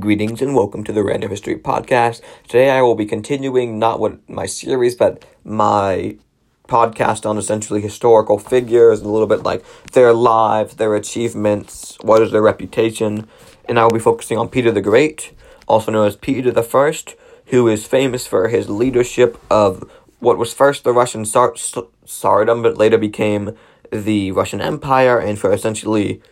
Greetings and welcome to the Random History Podcast. Today I will be continuing not what my series, but my podcast on essentially historical figures, a little bit like their lives, their achievements, what is their reputation, and I will be focusing on Peter the Great, also known as Peter the First, who is famous for his leadership of what was first the Russian Tsar- Tsardom, but later became the Russian Empire, and for essentially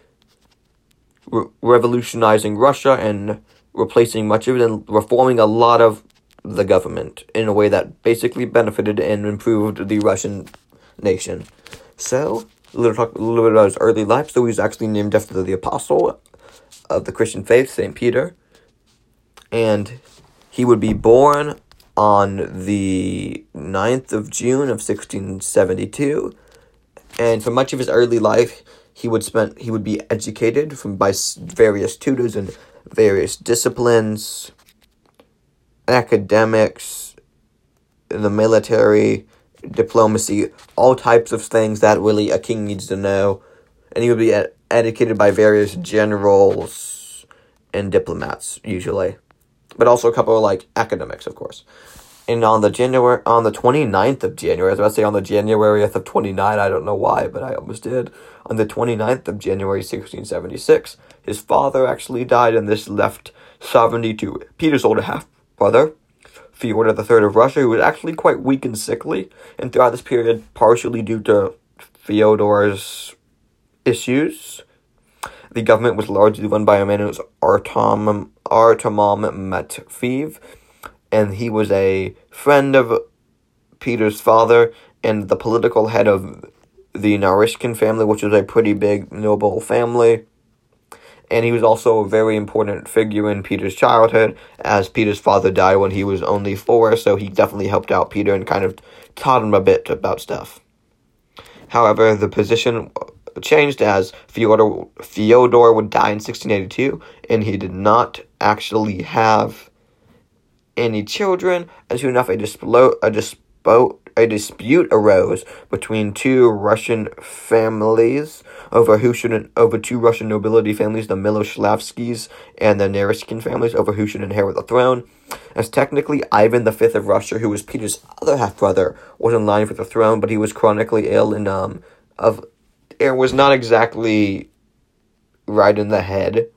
re- revolutionizing Russia and replacing much of it and reforming a lot of the government in a way that basically benefited and improved the Russian nation. So, a little talk a little bit about his early life. So, he's actually named after the apostle of the Christian faith, Saint Peter, and he would be born on the 9th of June of 1672. And for much of his early life, he would spend he would be educated from by various tutors in various disciplines, academics, the military, diplomacy, all types of things that really a king needs to know, and he would be ed- educated by various generals and diplomats usually, but also a couple of like academics, of course. And on the January on the 29th of January, I was about to say on the January of 29, I don't know why, but I almost did. On the 29th of January 1676, his father actually died, and this left sovereignty to Peter's older half brother, Fyodor III of Russia, who was actually quite weak and sickly, and throughout this period, partially due to Fyodor's issues, the government was largely run by a man was Artem, Artemon Matveev, and he was a friend of Peter's father and the political head of the Naryshkin family, which was a pretty big noble family. And he was also a very important figure in Peter's childhood, as Peter's father died when he was only four, so he definitely helped out Peter and kind of taught him a bit about stuff. However, the position changed as Fyodor, Fyodor would die in 1682, and he did not actually have any children, and soon enough a, displo- a, dispo- a dispute arose between two Russian families over who should over two Russian nobility families, the Miloslavskis and the Naryshkin families, over who should inherit the throne. As technically Ivan V of Russia, who was Peter's other half brother, was in line for the throne, but he was chronically ill and um of it was not exactly right in the head.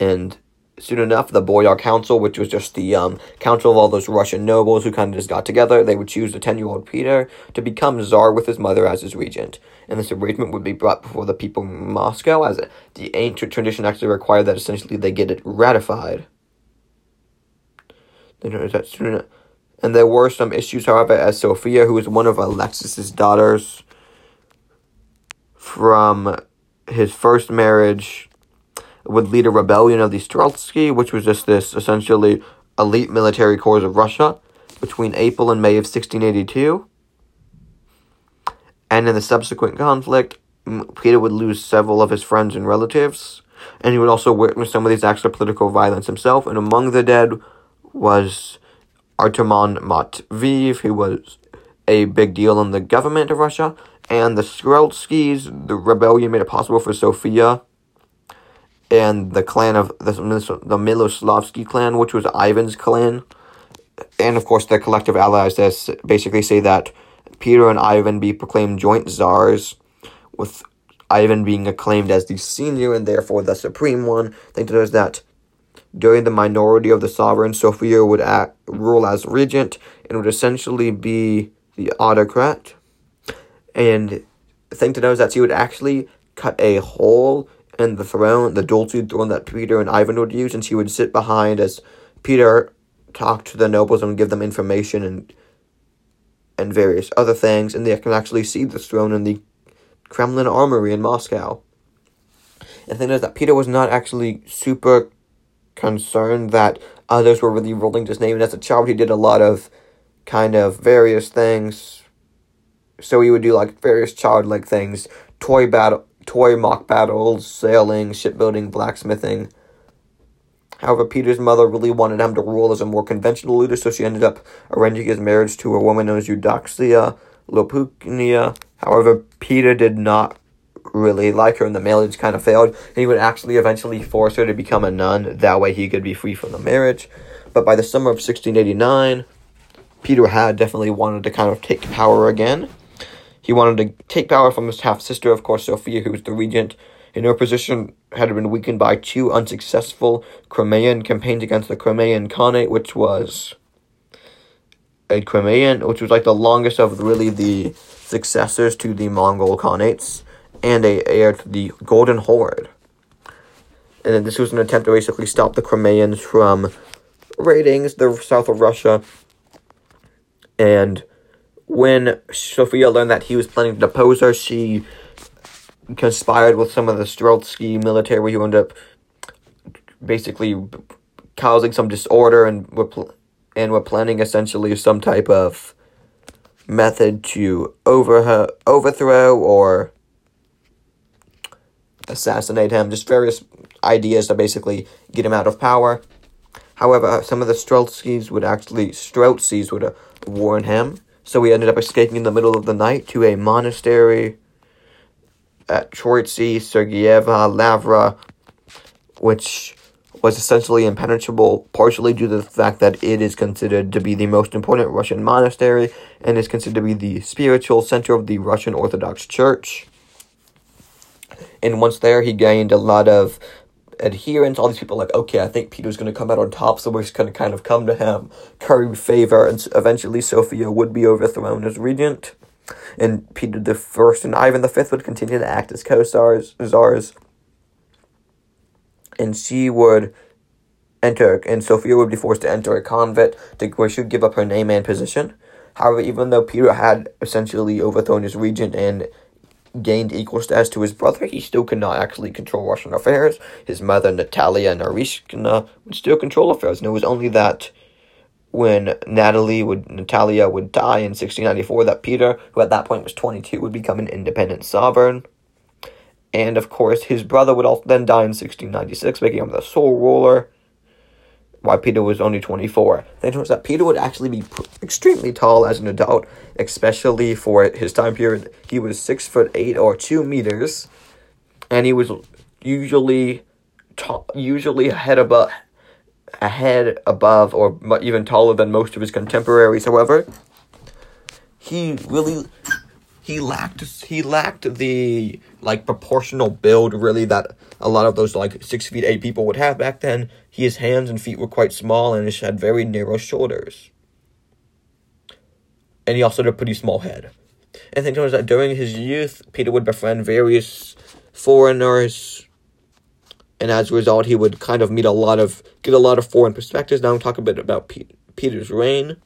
And soon enough, the Boyar Council, which was just the um, council of all those Russian nobles who kind of just got together, they would choose the 10 year old Peter to become Tsar with his mother as his regent. And this arrangement would be brought before the people in Moscow, as the ancient tradition actually required that essentially they get it ratified. And there were some issues, however, as Sophia, who was one of Alexis's daughters from his first marriage, would lead a rebellion of the Streltsky, which was just this essentially elite military corps of Russia, between April and May of 1682. And in the subsequent conflict, Peter would lose several of his friends and relatives, and he would also witness some of these acts of political violence himself. And among the dead was Artemon Matveev, who was a big deal in the government of Russia, and the Streltskys, the rebellion made it possible for Sophia and the clan of the, the Miloslavsky clan, which was Ivan's clan, and of course the collective allies that basically say that Peter and Ivan be proclaimed joint czars, with Ivan being acclaimed as the senior and therefore the supreme one. That is that during the minority of the sovereign, Sophia would act, rule as regent and would essentially be the autocrat. And the thing to know is that she would actually cut a hole in the throne, the dual throne that Peter and Ivan would use, and she would sit behind as Peter talked to the nobles and give them information and and various other things, and they can actually see the throne in the Kremlin armory in Moscow. And the thing is that Peter was not actually super concerned that others were really rolling his name, and as a child he did a lot of kind of various things. So he would do like various childlike things, toy battle toy mock battles, sailing, shipbuilding, blacksmithing. However, Peter's mother really wanted him to rule as a more conventional leader, so she ended up arranging his marriage to a woman known as Eudoxia Lopukhina. However, Peter did not really like her, and the marriage kind of failed. He would actually eventually force her to become a nun. That way, he could be free from the marriage. But by the summer of 1689, Peter had definitely wanted to kind of take power again. He wanted to take power from his half sister, of course, Sophia, who was the regent. And her position had been weakened by two unsuccessful Crimean campaigns against the Crimean Khanate, which was a Crimean, which was like the longest of really the successors to the Mongol Khanates, and a heir to the Golden Horde. And this was an attempt to basically stop the Crimeans from raiding the south of Russia. And when Sophia learned that he was planning to depose her, she conspired with some of the Streltsky military who ended up basically causing some disorder and were pl- and were planning essentially some type of method to over her, overthrow or assassinate him. Just various ideas to basically get him out of power. However, some of the Streltskys would actually Streltskys would warn him, so we ended up escaping in the middle of the night to a monastery at Troitsy, Sergeyeva, Lavra, which was essentially impenetrable, partially due to the fact that it is considered to be the most important Russian monastery and is considered to be the spiritual center of the Russian Orthodox Church. And once there, he gained a lot of adherents. All these people like, okay, I think Peter's going to come out on top, so we're just going to kind of come to him, curry favor, and eventually Sophia would be overthrown as regent. And Peter the First and Ivan the Fifth would continue to act as co-stars, czars and she would enter, and Sophia would be forced to enter a convent to where she would give up her name and position. However, even though Peter had essentially overthrown his regent and gained equal status to his brother, he still could not actually control Russian affairs. His mother, Natalia Naryshkina, would still control affairs, and it was only that when Natalie would Natalia would die in 1694 that Peter, who at that point was 22, would become an independent sovereign. And of course, his brother would also then die in 1696, making him the sole ruler, while Peter was only 24. Then turns out Peter would actually be extremely tall as an adult, especially for his time period. He was 6 foot 8 or 2 meters, and he was usually tall, usually a head above, a head above or even taller than most of his contemporaries. However, he really he lacked he lacked the like proportional build really that a lot of those like six feet eight people would have back then. His hands and feet were quite small and he had very narrow shoulders. And he also had a pretty small head. And thing was that during his youth, Peter would befriend various foreigners, and as a result, he would kind of meet a lot of get a lot of foreign perspectives. Now, I'm talk a bit about Peter's reign.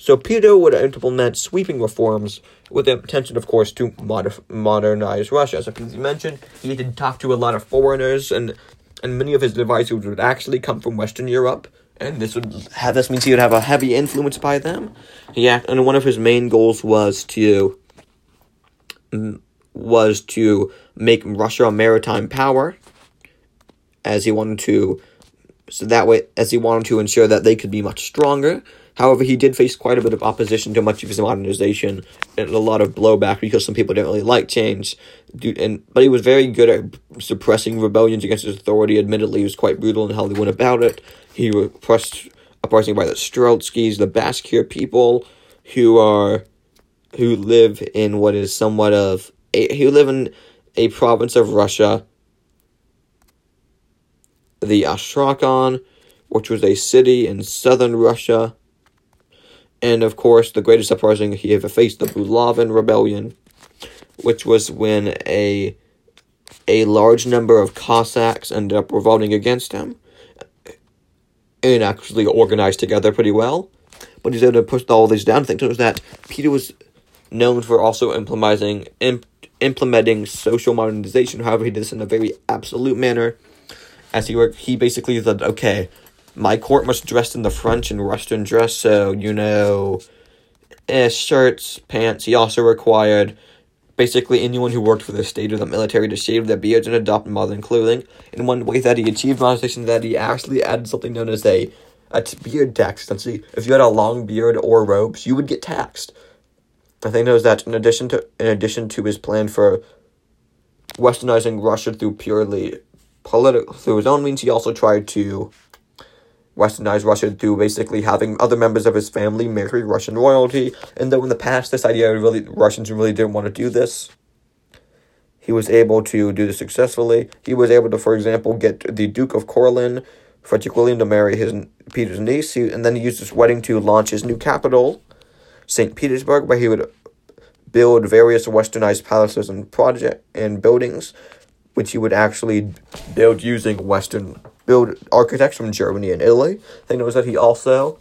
So Peter would implement sweeping reforms with the intention, of course, to mod- modernize Russia. As I previously mentioned, he did talk to a lot of foreigners, and and many of his advisors would actually come from Western Europe, and this would have this means he would have a heavy influence by them. Yeah, and one of his main goals was to was to make Russia a maritime power, as he wanted to, so that way, as he wanted to ensure that they could be much stronger However, he did face quite a bit of opposition to much of his modernization and a lot of blowback because some people didn't really like change. And but he was very good at suppressing rebellions against his authority. Admittedly, he was quite brutal in how he went about it. He repressed uprising by the Streltskys, the Bashkir people, who are who live in what is somewhat of a who live in a province of Russia, the Astrakhan, which was a city in southern Russia and of course, the greatest uprising he ever faced, the Bulavin Rebellion, which was when a a large number of Cossacks ended up revolting against him and actually organized together pretty well. But he's able to push all these down. It was that Peter was known for also implementing imp, implementing social modernization. However, he did this in a very absolute manner. As he worked, he basically said, "Okay, my court must dress in the French and Western dress, so, you know, eh, shirts, pants. He also required basically anyone who worked for the state or the military to shave their beards and adopt modern clothing. In one way that he achieved modernization, that he actually added something known as a, a beard tax. Essentially, if you had a long beard or robes, you would get taxed. The thing is that in addition to in addition to his plan for westernizing Russia through purely political through his own means. He also tried to westernized Russia through basically having other members of his family marry Russian royalty. And though in the past this idea really Russians really didn't want to do this, he was able to do this successfully. He was able to, for example, get the Duke of Courland, Frederick William, to marry his Peter's niece, and then he used this wedding to launch his new capital, St. Petersburg, where he would build various westernized palaces and project and buildings, which he would actually build using Western build architects from Germany and Italy. They knows that he also,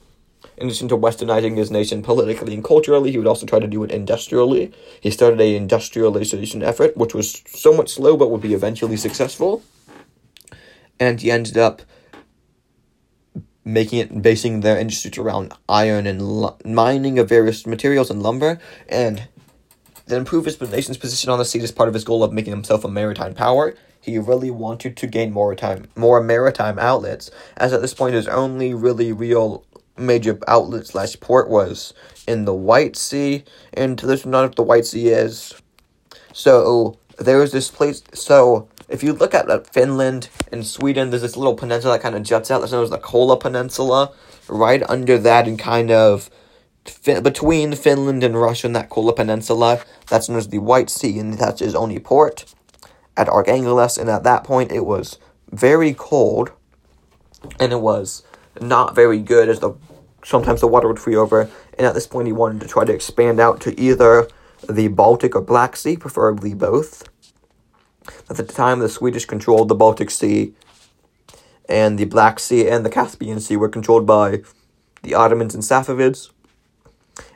in addition to westernizing his nation politically and culturally, he would also try to do it industrially. He started a industrialization effort, which was somewhat slow but would be eventually successful. And he ended up making it basing their industries around iron and l- mining of various materials and lumber and then improve his nation's position on the sea as part of his goal of making himself a maritime power he really wanted to gain more time, more maritime outlets, as at this point his only really real major outlet slash port was in the White Sea, and there's not what the White Sea is. So there's this place. So if you look at uh, Finland and Sweden, there's this little peninsula that kind of juts out. That's known as the Kola Peninsula. Right under that, and kind of fin- between Finland and Russia, and that Kola Peninsula, that's known as the White Sea, and that's his only port at Archangelos, and at that point it was very cold, and it was not very good as the sometimes the water would free over. And at this point, he wanted to try to expand out to either the Baltic or Black Sea, preferably both. At the time, the Swedish controlled the Baltic Sea, and the Black Sea and the Caspian Sea were controlled by the Ottomans and Safavids.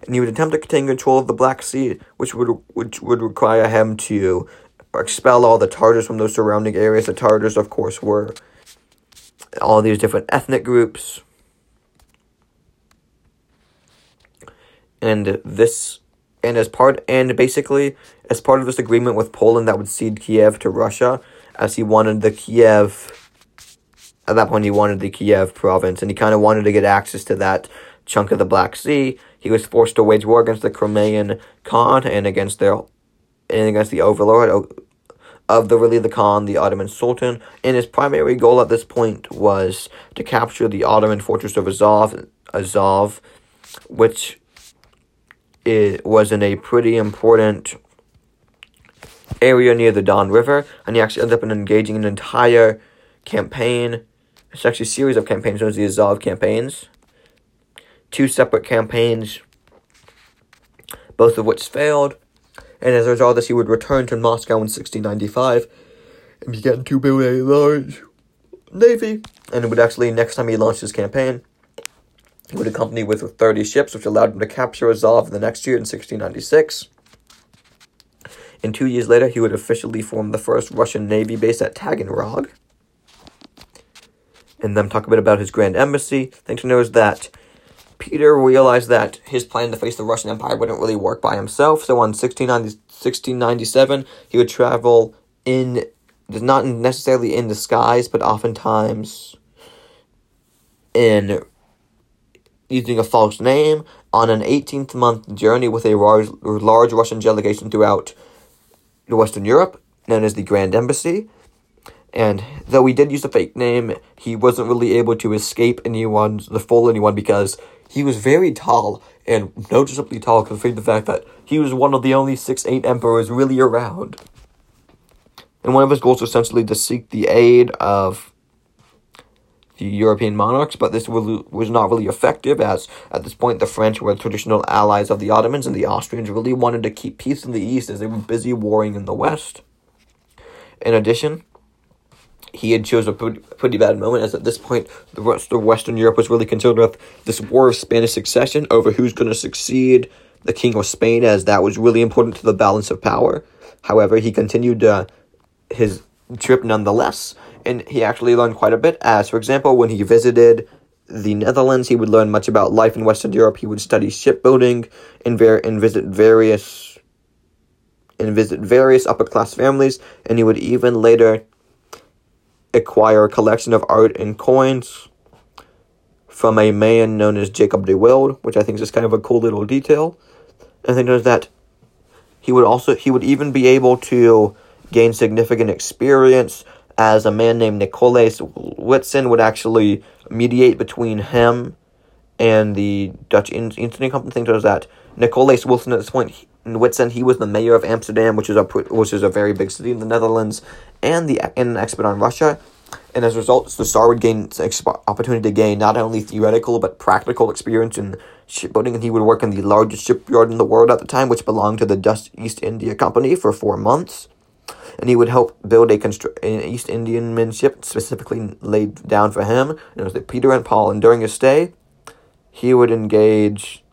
And he would attempt to obtain control of the Black Sea, which would which would require him to expel all the Tartars from those surrounding areas. The Tartars, of course, were all these different ethnic groups. And this, and as part, and basically, as part of this agreement with Poland that would cede Kiev to Russia, as he wanted the Kiev, at that point, he wanted the Kiev province, and he kind of wanted to get access to that chunk of the Black Sea. He was forced to wage war against the Crimean Khan and against their and against the overlord of the really the Khan, the Ottoman Sultan, and his primary goal at this point was to capture the Ottoman fortress of Azov, Azov, which it was in a pretty important area near the Don River, and he actually ended up in engaging an entire campaign. It's actually a series of campaigns known as the Azov campaigns. Two separate campaigns, both of which failed and as a result of this, he would return to Moscow in 1695 and began to build a large navy. And it would actually, next time he launched his campaign, he would accompany with 30 ships, which allowed him to capture Azov the next year in 1696. And two years later, he would officially form the first Russian navy base at Taganrog. And then talk a bit about his grand embassy. Thing to know is that Peter realized that his plan to face the Russian Empire wouldn't really work by himself, so on 1697, he would travel in, not necessarily in disguise, but oftentimes in using a false name on an 18th month journey with a large, large Russian delegation throughout Western Europe, known as the Grand Embassy. And though he did use a fake name, he wasn't really able to escape anyone, the full anyone, because he was very tall and noticeably tall considering the fact that he was one of the only six eight emperors really around. And one of his goals was essentially to seek the aid of the European monarchs, but this was not really effective as at this point the French were traditional allies of the Ottomans and the Austrians really wanted to keep peace in the east as they were busy warring in the west. In addition, he had chose a pretty, pretty bad moment, as at this point, the rest of Western Europe was really concerned with this war of Spanish succession over who's going to succeed the King of Spain, as that was really important to the balance of power. However, he continued uh, his trip nonetheless, and he actually learned quite a bit. As, for example, when he visited the Netherlands, he would learn much about life in Western Europe. He would study shipbuilding and, ver- and visit various and visit various upper class families, and he would even later acquire a collection of art and coins from a man known as Jacob de Wilde, which I think is just kind of a cool little detail. And I think that he would also he would even be able to gain significant experience as a man named Nicolaes Witsen would actually mediate between him and the Dutch India Company. Think was that Nicolaes Witsen at this point in Witsen he was the mayor of Amsterdam, which is a which is a very big city in the Netherlands, and the and an expert on Russia. And as a result, the Tsar would gain opportunity to gain not only theoretical but practical experience in shipbuilding, and he would work in the largest shipyard in the world at the time, which belonged to the Dutch East India Company for four months. And he would help build a constru- an East Indiaman ship specifically laid down for him. And it was the Peter and Paul. And during his stay, he would engage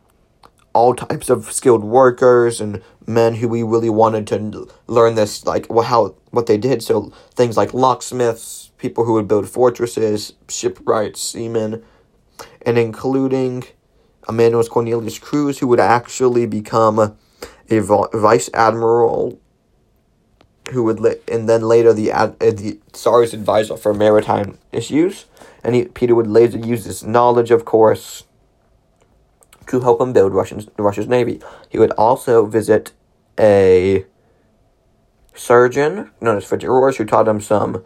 all types of skilled workers and men who we really wanted to learn this, like how what they did. So things like locksmiths, people who would build fortresses, shipwrights, seamen, and including a man Cornelius Cruys, who would actually become a vice admiral, who would li- and then later the ad- uh, the Tsar's advisor for maritime issues, and he, Peter would later use this knowledge, of course, to help him build Russian Russia's navy. He would also visit a surgeon known as Fitzgeorge, who taught him some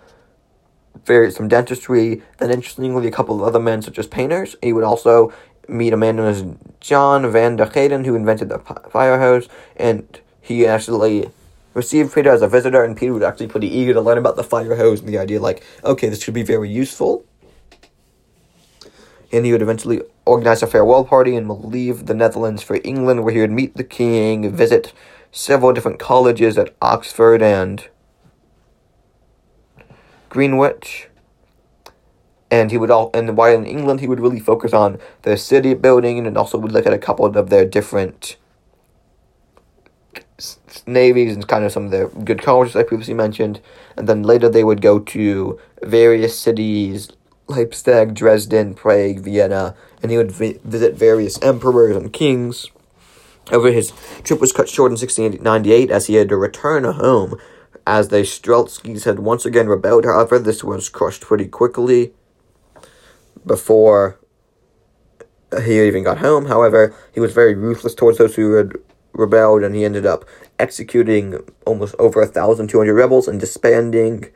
very some dentistry. Then, interestingly, a couple of other men, such as painters. He would also meet a man known as John van der Heyden, who invented the fire hose, and he actually received Peter as a visitor, and Peter was actually pretty eager to learn about the fire hose and the idea, like, okay, this should be very useful. And he would eventually organize a farewell party and leave the Netherlands for England, where he would meet the king, visit several different colleges at Oxford and Greenwich. And he would all and while in England he would really focus on the city building and also would look at a couple of their different navies and kind of some of their good colleges I previously mentioned, and then later they would go to various cities Leipzig, Dresden, Prague, Vienna, and he would vi- visit various emperors and kings. However, his trip was cut short in 1698 as he had to return home as the Streltskis had once again rebelled. However, this was crushed pretty quickly before he even got home. However, he was very ruthless towards those who had rebelled, and he ended up executing almost over a thousand two hundred rebels and disbanding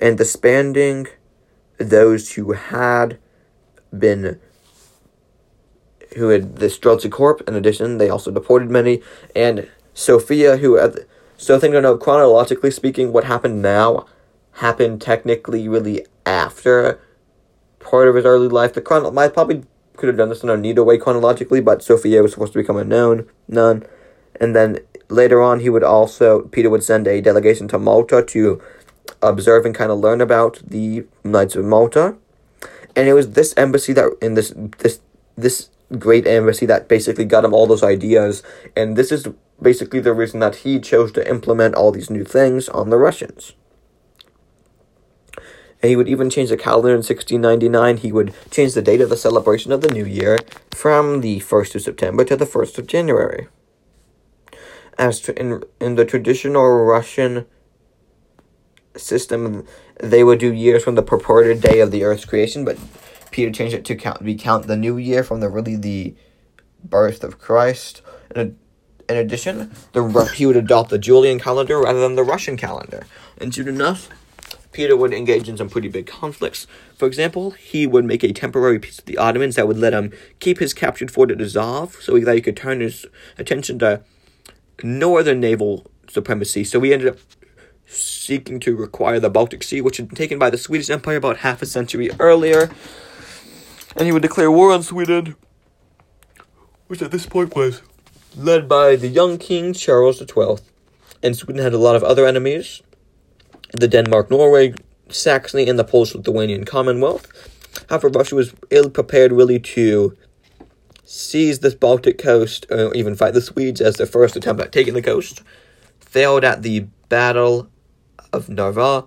and disbanding those who had been who had the Streltsy Corp. In addition, they also deported many, and Sophia, who at the, so thing to know chronologically speaking, what happened now happened technically really after part of his early life. The chron I probably could have done this in a neater way chronologically, but Sophia was supposed to become a known nun, and then later on he would also Peter would send a delegation to Malta to observe and kind of learn about the Knights of Malta, and it was this embassy that in this this this great embassy that basically got him all those ideas, and this is basically the reason that he chose to implement all these new things on the Russians and he would even change the calendar in 1699. He would change the date of the celebration of the new year from the 1st of September to the 1st of January. As to, in, in the traditional Russian system, they would do years from the purported day of the Earth's creation, but Peter changed it to count we count the new year from the really the birth of Christ. In, in addition, the he would adopt the Julian calendar rather than the Russian calendar. And soon enough, Peter would engage in some pretty big conflicts. For example, he would make a temporary peace with the Ottomans that would let him keep his captured fort at Azov so he that he could turn his attention to northern naval supremacy. So he ended up seeking to require the Baltic Sea, which had been taken by the Swedish Empire about half a century earlier. And he would declare war on Sweden, which at this point was led by the young King Charles XII. And Sweden had a lot of other enemies, the Denmark Norway, Saxony, and the Polish Lithuanian Commonwealth. However, Russia was ill prepared really to seize this Baltic coast, or even fight the Swedes as their first attempt at taking the coast. Failed at the Battle of Narva.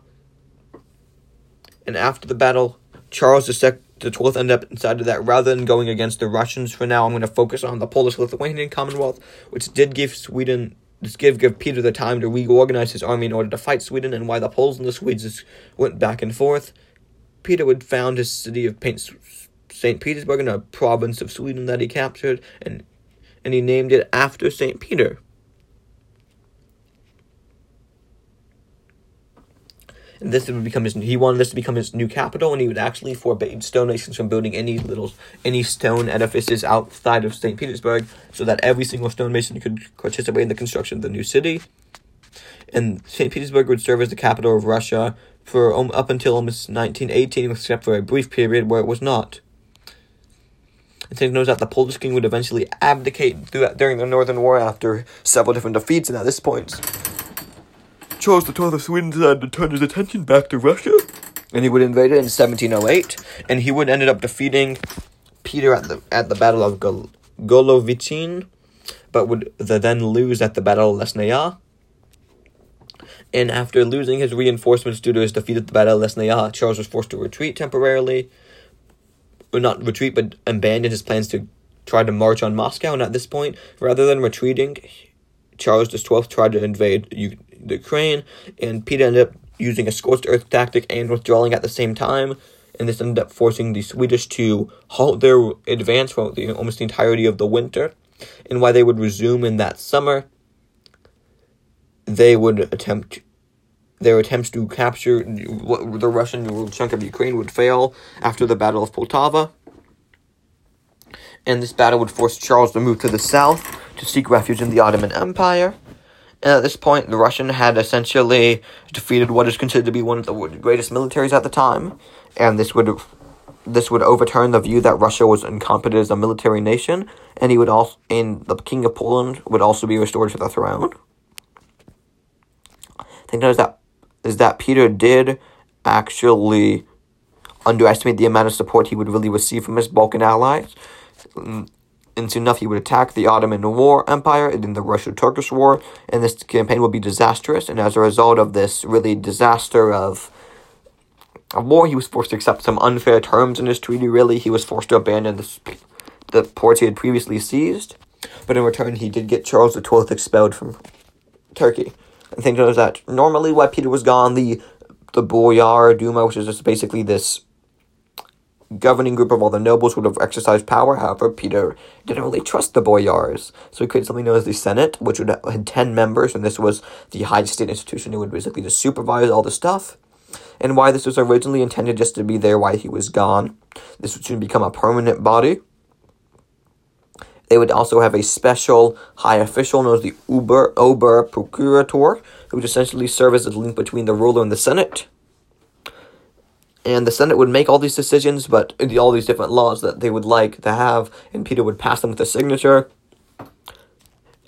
And after the battle, Charles II the 12th ended up inside of that rather than going against the Russians for now, I'm going to focus on the Polish Lithuanian Commonwealth, which did give Sweden give give Peter the time to reorganize his army in order to fight Sweden, and why the Poles and the Swedes went back and forth. Peter would found his city of St. Petersburg in a province of Sweden that he captured, and and he named it after St. Peter. And this would become his. He wanted this to become his new capital, and he would actually forbade stone nations from building any little any stone edifices outside of Saint Petersburg, so that every single stonemason could participate in the construction of the new city. And Saint Petersburg would serve as the capital of Russia for um, up until almost 1918, except for a brief period where it was not. And take note that the Polish king would eventually abdicate during the Northern War after several different defeats, and at this point, Charles XII of Sweden decided uh, to turn his attention back to Russia, and he would invade it in 1708, and he would ended up defeating Peter at the at the Battle of Gol- Golovichin, but would the then lose at the Battle of Lesnaya. And after losing his reinforcements due to his defeat at the Battle of Lesnaya, Charles was forced to retreat temporarily. Or not retreat, but abandon his plans to try to march on Moscow. And at this point, rather than retreating, Charles XII tried to invade the Ukraine, and Peter ended up using a scorched earth tactic and withdrawing at the same time. And this ended up forcing the Swedish to halt their advance for the, almost the entirety of the winter. And why they would resume in that summer, they would attempt their attempts to capture the Russian chunk of Ukraine would fail after the Battle of Poltava. And this battle would force Charles to move to the south to seek refuge in the Ottoman Empire. And at this point, the Russian had essentially defeated what is considered to be one of the greatest militaries at the time, and this would this would overturn the view that Russia was incompetent as a military nation, and he would also, and the King of Poland would also be restored to the throne. I think is that is that Peter did actually underestimate the amount of support he would really receive from his Balkan allies and soon enough he would attack the Ottoman War Empire and then the Russo-Turkish War, and this campaign would be disastrous. And as a result of this really disaster of war, he was forced to accept some unfair terms in his treaty. Really, he was forced to abandon the the ports he had previously seized, but in return, he did get Charles XII expelled from Turkey. And think is that normally, while Peter was gone, the the Boyar Duma, which is just basically this governing group of all the nobles would have exercised power. However, Peter didn't really trust the boyars, so he created something known as the Senate, which would have ten members, and this was the high state institution who would basically just supervise all the stuff. And why this was originally intended just to be there while he was gone, this would soon become a permanent body. They would also have a special high official known as the Uber Ober Procurator, who would essentially serve as the link between the ruler and the Senate and the Senate would make all these decisions, but all these different laws that they would like to have, and Peter would pass them with a signature.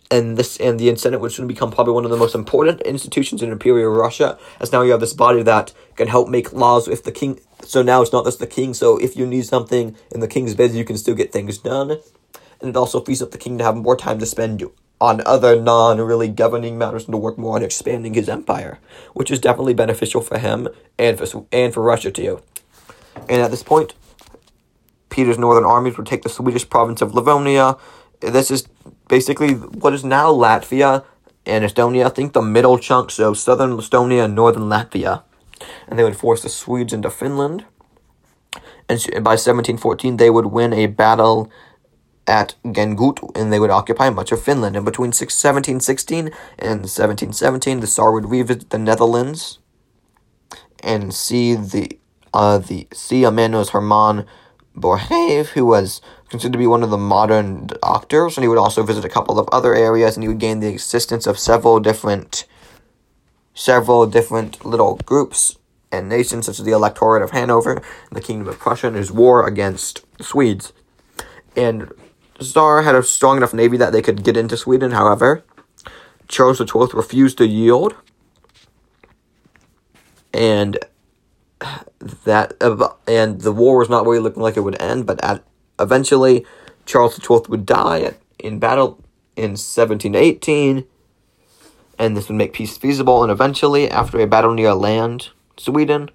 And this and the Senate would soon become probably one of the most important institutions in Imperial Russia, as now you have this body that can help make laws if the king. So now it's not just the king. So if you need something in the king's bed, you can still get things done, and it also frees up the king to have more time to spend on other non really governing matters and to work more on expanding his empire, which is definitely beneficial for him and for and for Russia too. And at this point, Peter's northern armies would take the Swedish province of Livonia. This is basically what is now Latvia and Estonia. I think the middle chunk, so southern Estonia and northern Latvia. And they would force the Swedes into Finland. And by 1714, they would win a battle at Gengut, and they would occupy much of Finland. And between 1716 and 1717, the Tsar would revisit the Netherlands and see the uh, the see a man known Herman Boerhaave, who was considered to be one of the modern doctors, and he would also visit a couple of other areas, and he would gain the assistance of several different several different little groups and nations, such as the Electorate of Hanover and the Kingdom of Prussia, in his war against the Swedes. And Tsar had a strong enough navy that they could get into Sweden. However, Charles XII refused to yield, and that and the war was not really looking like it would end. But at, eventually, Charles XII would die in battle in 1718, and this would make peace feasible. And eventually, after a battle near land, Sweden,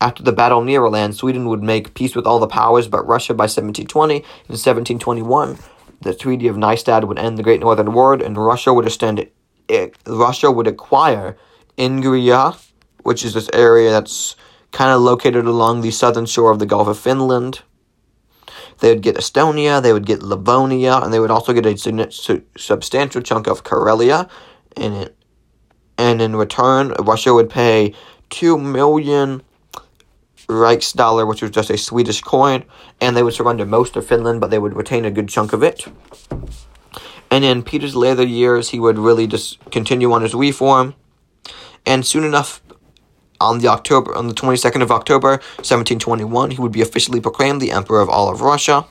After the battle near land, Sweden would make peace with all the powers but Russia by 1720. In 1721, the Treaty of Nystad would end the Great Northern War, and Russia would extend it, Russia would acquire Ingria, which is this area that's kind of located along the southern shore of the Gulf of Finland. They would get Estonia, they would get Livonia, and they would also get a substantial chunk of Karelia, and it, and in return, Russia would pay two million Riksdaler, which was just a Swedish coin, and they would surrender most of Finland, but they would retain a good chunk of it. And in Peter's later years, he would really just continue on his reform, and soon enough, on the October on the twenty second of October, seventeen twenty one, he would be officially proclaimed the Emperor of all of Russia.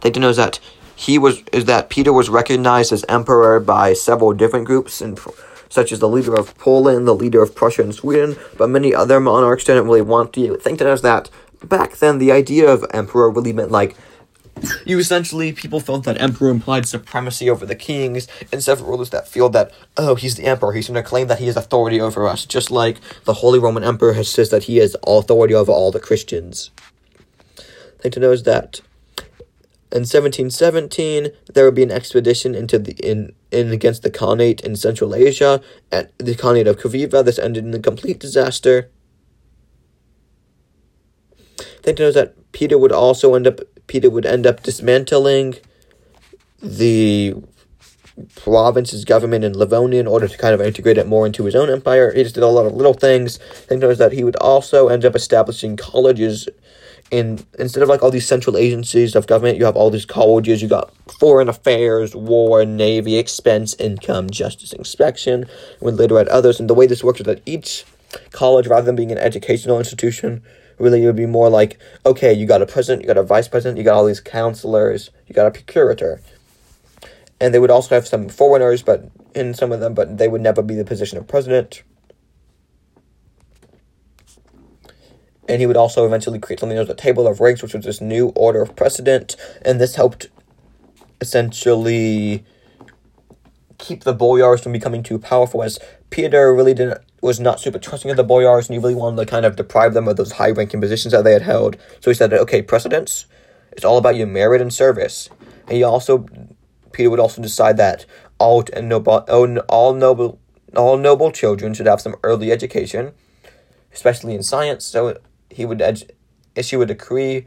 They to know that he was is that Peter was recognized as emperor by several different groups and such as the leader of Poland, the leader of Prussia and Sweden, but many other monarchs didn't really want to think as that. Back then the idea of emperor really meant like you essentially people felt that emperor implied supremacy over the kings and several rulers that feel that oh he's the emperor. He's going to claim that he has authority over us just like the holy roman emperor has says that he has authority over all the christians. Thing to know is that in 1717, there would be an expedition into the in, in against the Khanate in Central Asia at the Khanate of Kaviva. This ended in a complete disaster. Think to know that Peter would also end up Peter would end up dismantling the province's government in Livonia in order to kind of integrate it more into his own empire. He just did a lot of little things. Think knows that he would also end up establishing colleges in instead of like all these central agencies of government, you have all these colleges. You got foreign affairs, war, navy, expense, income, justice, inspection. When later at others, and the way this works is that each college, rather than being an educational institution, really it would be more like okay, you got a president, you got a vice president, you got all these counselors, you got a procurator, and they would also have some foreigners, but in some of them, but they would never be the position of president. And he would also eventually create something known as the table of ranks, which was this new order of precedent, and this helped essentially keep the boyars from becoming too powerful, as Peter really didn't was not super trusting of the boyars, and he really wanted to kind of deprive them of those high ranking positions that they had held. So he said, okay, precedence, it's all about your merit and service. And he also, Peter would also decide that all and noble, all noble, all noble children should have some early education, especially in science. So he would ed- issue a decree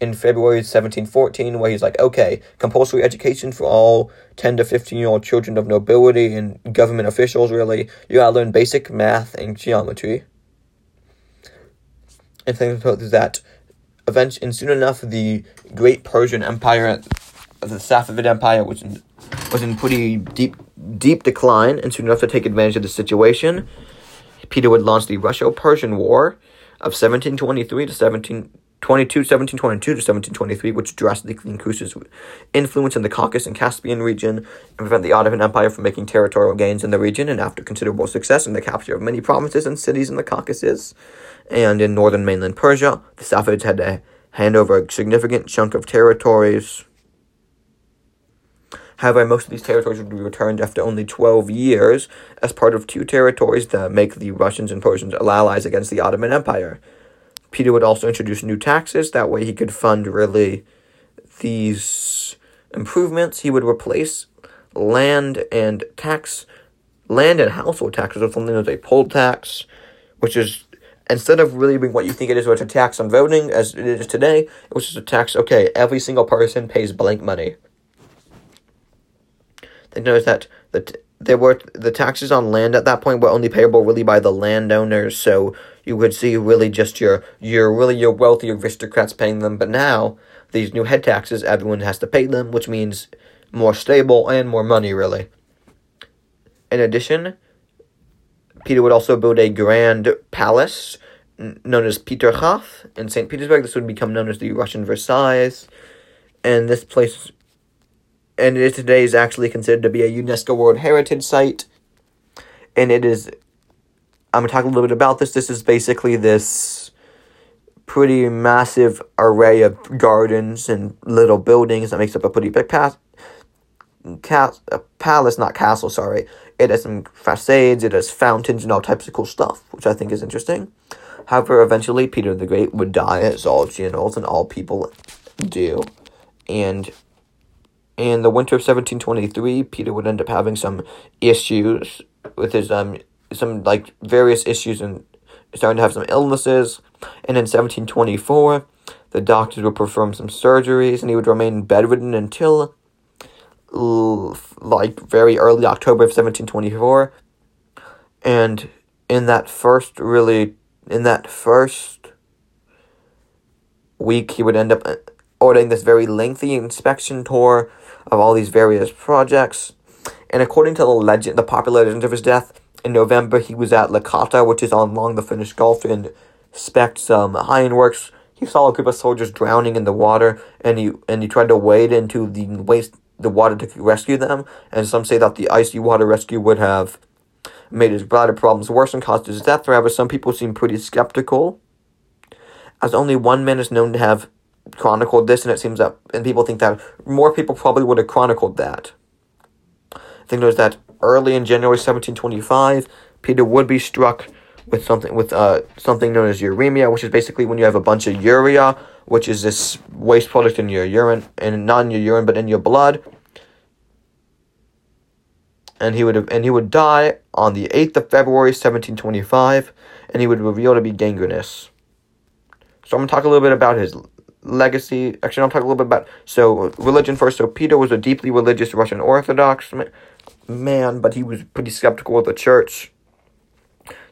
in February 1714 where he's like, okay, compulsory education for all 10 to 15 year old children of nobility and government officials, really. You gotta learn basic math and geometry. And things like that. Eventually, and soon enough, the great Persian Empire, the Safavid Empire, was in, was in pretty deep, deep decline, and soon enough to take advantage of the situation, Peter would launch the Russo-Persian War, of 1723 to 1722, 1722 to 1723, which drastically increases influence in the Caucasus and Caspian region and prevent the Ottoman Empire from making territorial gains in the region. And after considerable success in the capture of many provinces and cities in the Caucasus and in northern mainland Persia, the Safavids had to hand over a significant chunk of territories However, most of these territories would be returned after only 12 years as part of two territories that make the Russians and Persians allies against the Ottoman Empire. Peter would also introduce new taxes, that way he could fund really these improvements. He would replace land and tax land and household taxes with something known as a poll tax, which is instead of really being what you think it is, which is a tax on voting as it is today, it was just a tax, okay, every single person pays blank money they noticed that the there were the taxes on land at that point were only payable really by the landowners, so you would see really just your your really your wealthy aristocrats paying them. But now these new head taxes, everyone has to pay them, which means more stable and more money really. In addition, Peter would also build a grand palace known as Peterhof in St. Petersburg. This would become known as the Russian Versailles. And this place and it today is actually considered to be a UNESCO World Heritage Site. And it is, I'm going to talk a little bit about this. This is basically this pretty massive array of gardens and little buildings that makes up a pretty big path. Cas- a palace, not castle, sorry. It has some facades, it has fountains and all types of cool stuff, which I think is interesting. However, eventually Peter the Great would die, as all generals and all people do. And in the winter of 1723, Peter would end up having some issues with his um some like various issues and starting to have some illnesses. And in 1724, the doctors would perform some surgeries, and he would remain bedridden until like very early October of 1724. And in that first, really, in that first week, he would end up uh, ordering this very lengthy inspection tour of all these various projects. And according to the legend, the popular legend of his death, in November he was at Lakhta, which is on along the Finnish Gulf, and inspect some ironworks. He saw a group of soldiers drowning in the water, and he and he tried to wade into the waste the water to rescue them. And some say that the icy water rescue would have made his bladder problems worse and caused his death. However, some people seem pretty skeptical, as only one man is known to have chronicled this, and it seems that and people think that more people probably would have chronicled that. I think there's that early in January 1725, Peter would be struck with something with uh something known as uremia, which is basically when you have a bunch of urea, which is this waste product in your urine and not in your urine but in your blood. And he would have, and he would die on the eighth of February, seventeen twenty five, and he would reveal to be gangrenous. So I'm gonna talk a little bit about his legacy. Actually, I'll talk a little bit about so religion first. So Peter was a deeply religious Russian Orthodox man, but he was pretty skeptical of the church.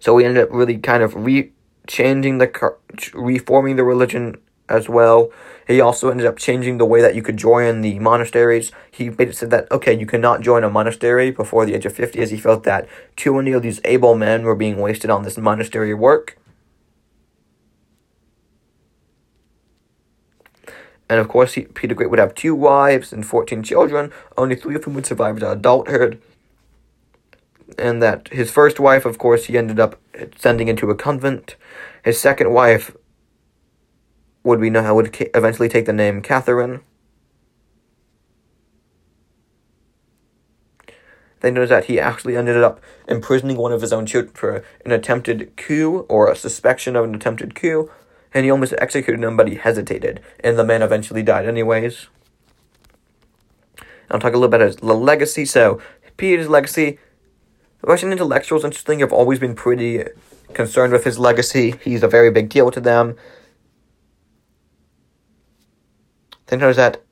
So he ended up really kind of re changing the reforming the religion as well. He also ended up changing the way that you could join the monasteries. He said that okay, you cannot join a monastery before the age of fifty, as he felt that too many of these able men were being wasted on this monastery work. And of course, he, Peter Great would have two wives and 14 children, only three of whom would survive to adulthood and that his first wife, of course, he ended up sending into a convent. His second wife would be would eventually take the name Catherine. They noticed that he actually ended up imprisoning one of his own children for an attempted coup or a suspicion of an attempted coup, and he almost executed him, but he hesitated, and the man eventually died anyways. I'll talk a little bit about his legacy. So, Peter's legacy Russian intellectuals, interestingly, have always been pretty concerned with his legacy. He's a very big deal to them. Then there's that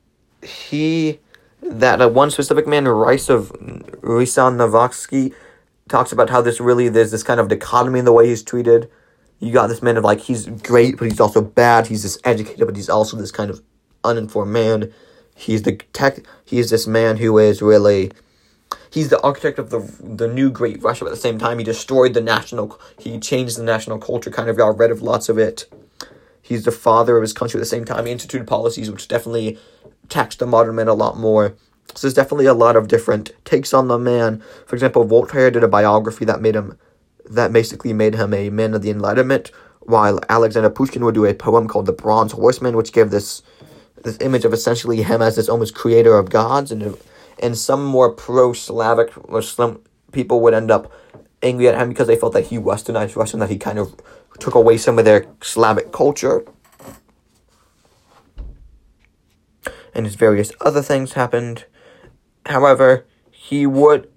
he, that uh, one specific man, Rice of Riasanovsky, talks about how this really, there's this kind of dichotomy in the way he's treated. You got this man of like, he's great, but he's also bad. He's this educated, but he's also this kind of uninformed man. He's the tech, he's this man who is really he's the architect of the the new Great Russia. But at the same time, he destroyed the national. He changed the national culture. Kind of got rid of lots of it. He's the father of his country. At the same time, he instituted policies which definitely taxed the modern man a lot more. So there's definitely a lot of different takes on the man. For example, Voltaire did a biography that made him, that basically made him a man of the Enlightenment, while Alexander Pushkin would do a poem called The Bronze Horseman, which gave this this image of essentially him as this almost creator of gods and and some more pro-Slavic Muslim people would end up angry at him because they felt that he westernized Russian, that he kind of took away some of their Slavic culture. And his various other things happened. However, he would,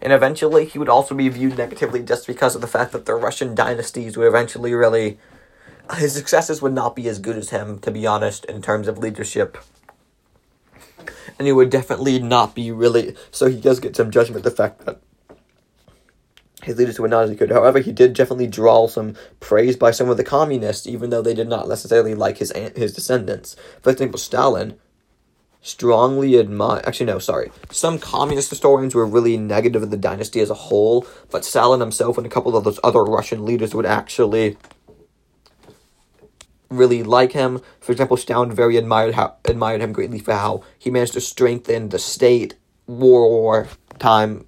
and eventually he would also be viewed negatively just because of the fact that the Russian dynasties would eventually really. His successes would not be as good as him, to be honest, in terms of leadership and he would definitely not be really. So he does get some judgment the fact that his leadership were not as good. However, he did definitely draw some praise by some of the communists, even though they did not necessarily like his his descendants. For example, Stalin strongly admire. Actually, no, sorry. Some communist historians were really negative of the dynasty as a whole, but Stalin himself and a couple of those other Russian leaders would actually really like him. For example, Stalin very admired how admired him greatly for how he managed to strengthen the state war time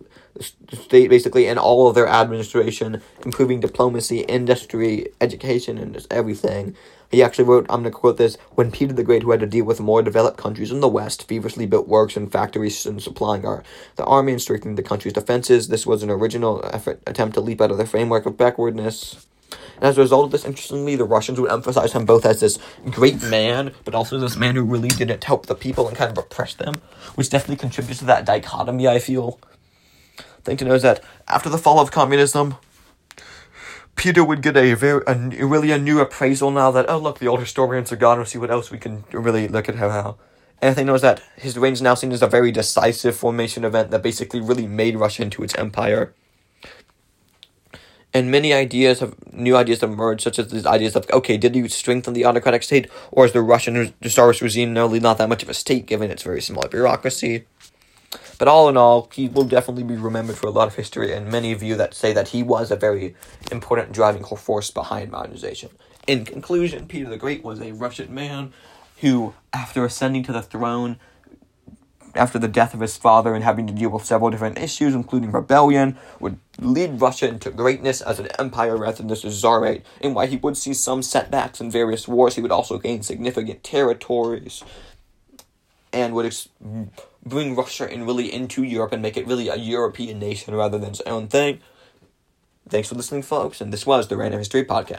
state basically and all of their administration, improving diplomacy, industry, education, and just everything. He actually wrote, I'm going to quote this, when Peter the Great, who had to deal with more developed countries in the West, feverishly built works and factories and supplying our, the army and strengthening the country's defenses, this was an original effort, attempt to leap out of the framework of backwardness. And as a result of this, interestingly, the Russians would emphasize him both as this great man, but also this man who really didn't help the people and kind of oppress them, which definitely contributes to that dichotomy, I feel. thing to know is that after the fall of communism, Peter would get a very a, really a new appraisal now that oh look the old historians are gone. We'll see what else we can really look at how, think knows that his reign is now seen as a very decisive formation event that basically really made Russia into its empire. And many ideas have new ideas have emerged, such as these ideas of okay, did you strengthen the autocratic state, or is the Russian Tsarist regime really not that much of a state given its very small bureaucracy? But all in all, he will definitely be remembered for a lot of history, and many of you that say that he was a very important driving force behind modernization. In conclusion, Peter the Great was a Russian man who, after ascending to the throne, after the death of his father and having to deal with several different issues, including rebellion, would lead Russia into greatness as an empire rather than as a czarate. And while he would see some setbacks in various wars, he would also gain significant territories and would ex- bring Russia and really into Europe and make it really a European nation rather than its own thing. Thanks for listening, folks, and this was the Random History Podcast.